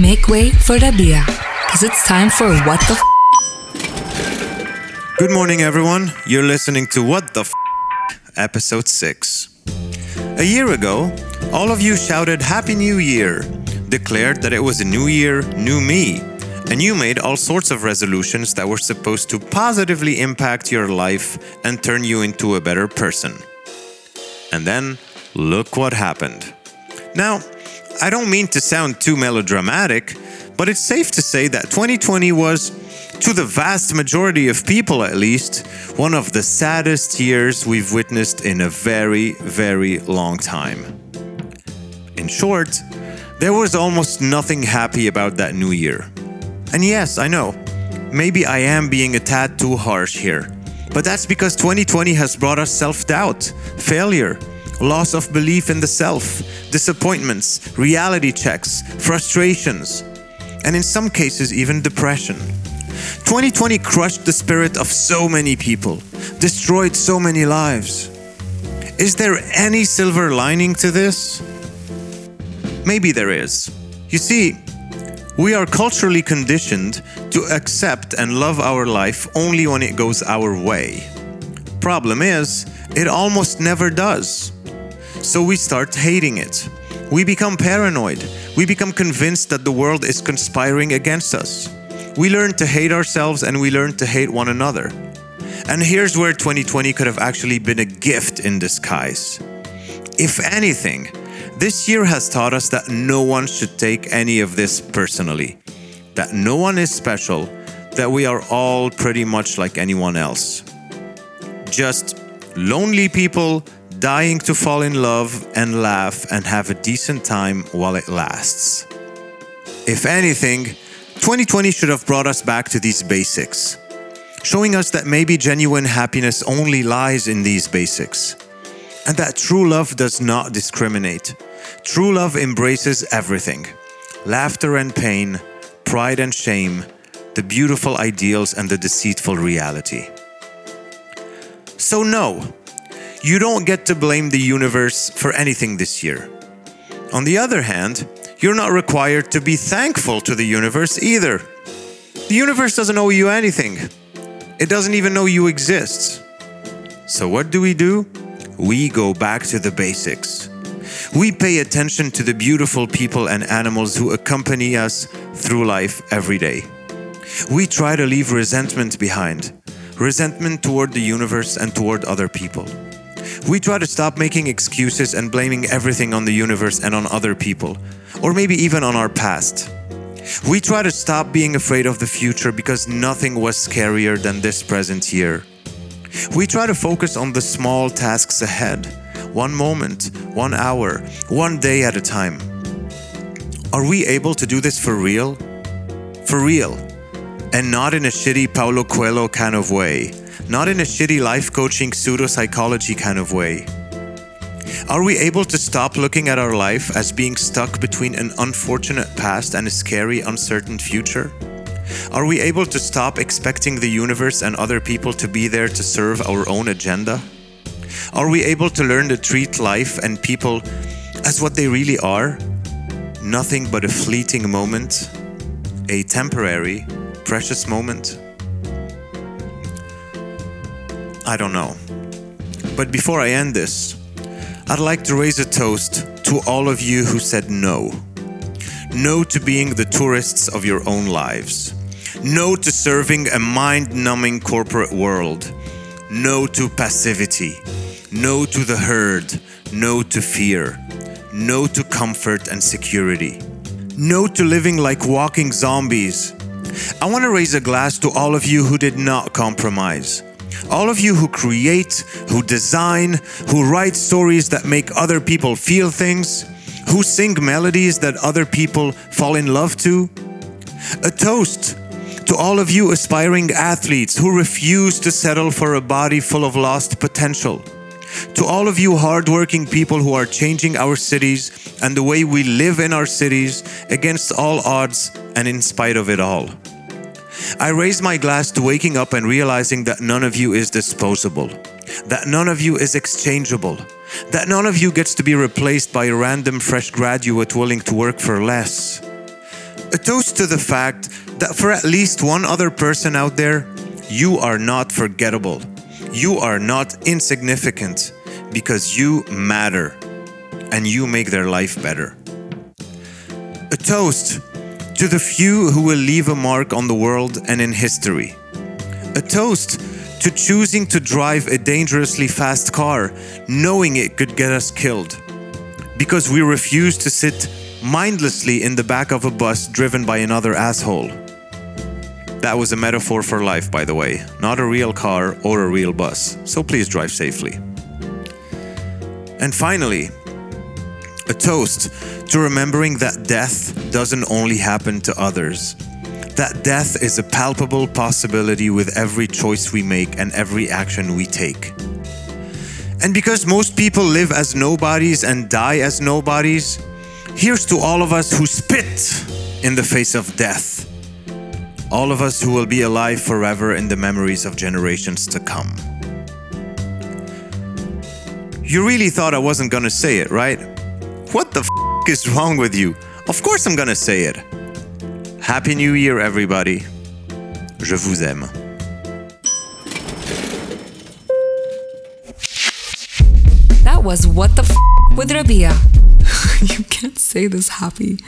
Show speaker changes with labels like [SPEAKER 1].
[SPEAKER 1] Make way for Rabih, because it's time for What the F.
[SPEAKER 2] Good morning, everyone. You're listening to What the F, episode 6. A year ago, all of you shouted Happy New Year, declared that it was a new year, new me, and you made all sorts of resolutions that were supposed to positively impact your life and turn you into a better person. And then, look what happened. Now, I don't mean to sound too melodramatic, but it's safe to say that 2020 was, to the vast majority of people at least, one of the saddest years we've witnessed in a very, very long time. In short, there was almost nothing happy about that new year. And yes, I know, maybe I am being a tad too harsh here, but that's because 2020 has brought us self doubt, failure, loss of belief in the self, disappointments, reality checks, frustrations, and in some cases, even depression. 2020 crushed the spirit of so many people, destroyed so many lives. Is there any silver lining to this? Maybe there is. You see, we are culturally conditioned to accept and love our life only when it goes our way. Problem is, it almost never does. So we start hating it. We become paranoid. We become convinced that the world is conspiring against us. We learn to hate ourselves and we learn to hate one another. And here's where 2020 could have actually been a gift in disguise. If anything, this year has taught us that no one should take any of this personally, that no one is special, that we are all pretty much like anyone else. Just lonely people dying to fall in love and laugh and have a decent time while it lasts. If anything, 2020 should have brought us back to these basics, showing us that maybe genuine happiness only lies in these basics, and that true love does not discriminate. True love embraces everything laughter and pain, pride and shame, the beautiful ideals and the deceitful reality. So, no, you don't get to blame the universe for anything this year. On the other hand, you're not required to be thankful to the universe either. The universe doesn't owe you anything, it doesn't even know you exist. So, what do we do? We go back to the basics. We pay attention to the beautiful people and animals who accompany us through life every day. We try to leave resentment behind resentment toward the universe and toward other people. We try to stop making excuses and blaming everything on the universe and on other people, or maybe even on our past. We try to stop being afraid of the future because nothing was scarier than this present year. We try to focus on the small tasks ahead, one moment, one hour, one day at a time. Are we able to do this for real? For real and not in a shitty Paulo Coelho kind of way, not in a shitty life coaching pseudo psychology kind of way. Are we able to stop looking at our life as being stuck between an unfortunate past and a scary, uncertain future? Are we able to stop expecting the universe and other people to be there to serve our own agenda? Are we able to learn to treat life and people as what they really are? Nothing but a fleeting moment, a temporary, precious moment? I don't know. But before I end this, I'd like to raise a toast to all of you who said no. No to being the tourists of your own lives. No to serving a mind numbing corporate world. No to passivity. No to the herd. No to fear. No to comfort and security. No to living like walking zombies. I want to raise a glass to all of you who did not compromise. All of you who create, who design, who write stories that make other people feel things, who sing melodies that other people fall in love to. A toast to all of you aspiring athletes who refuse to settle for a body full of lost potential. To all of you hardworking people who are changing our cities and the way we live in our cities against all odds and in spite of it all. I raise my glass to waking up and realizing that none of you is disposable, that none of you is exchangeable, that none of you gets to be replaced by a random fresh graduate willing to work for less. A toast to the fact that for at least one other person out there, you are not forgettable. You are not insignificant because you matter and you make their life better. A toast to the few who will leave a mark on the world and in history. A toast to choosing to drive a dangerously fast car, knowing it could get us killed. Because we refuse to sit mindlessly in the back of a bus driven by another asshole. That was a metaphor for life, by the way, not a real car or a real bus, so please drive safely. And finally, a toast to remembering that death doesn't only happen to others. That death is a palpable possibility with every choice we make and every action we take. And because most people live as nobodies and die as nobodies, here's to all of us who spit in the face of death all of us who will be alive forever in the memories of generations to come. You really thought I wasn't gonna say it, right? What the f is wrong with you? Of course I'm gonna say it. Happy New Year, everybody. Je vous aime.
[SPEAKER 1] That was What the F with Rabih. you can't say this happy.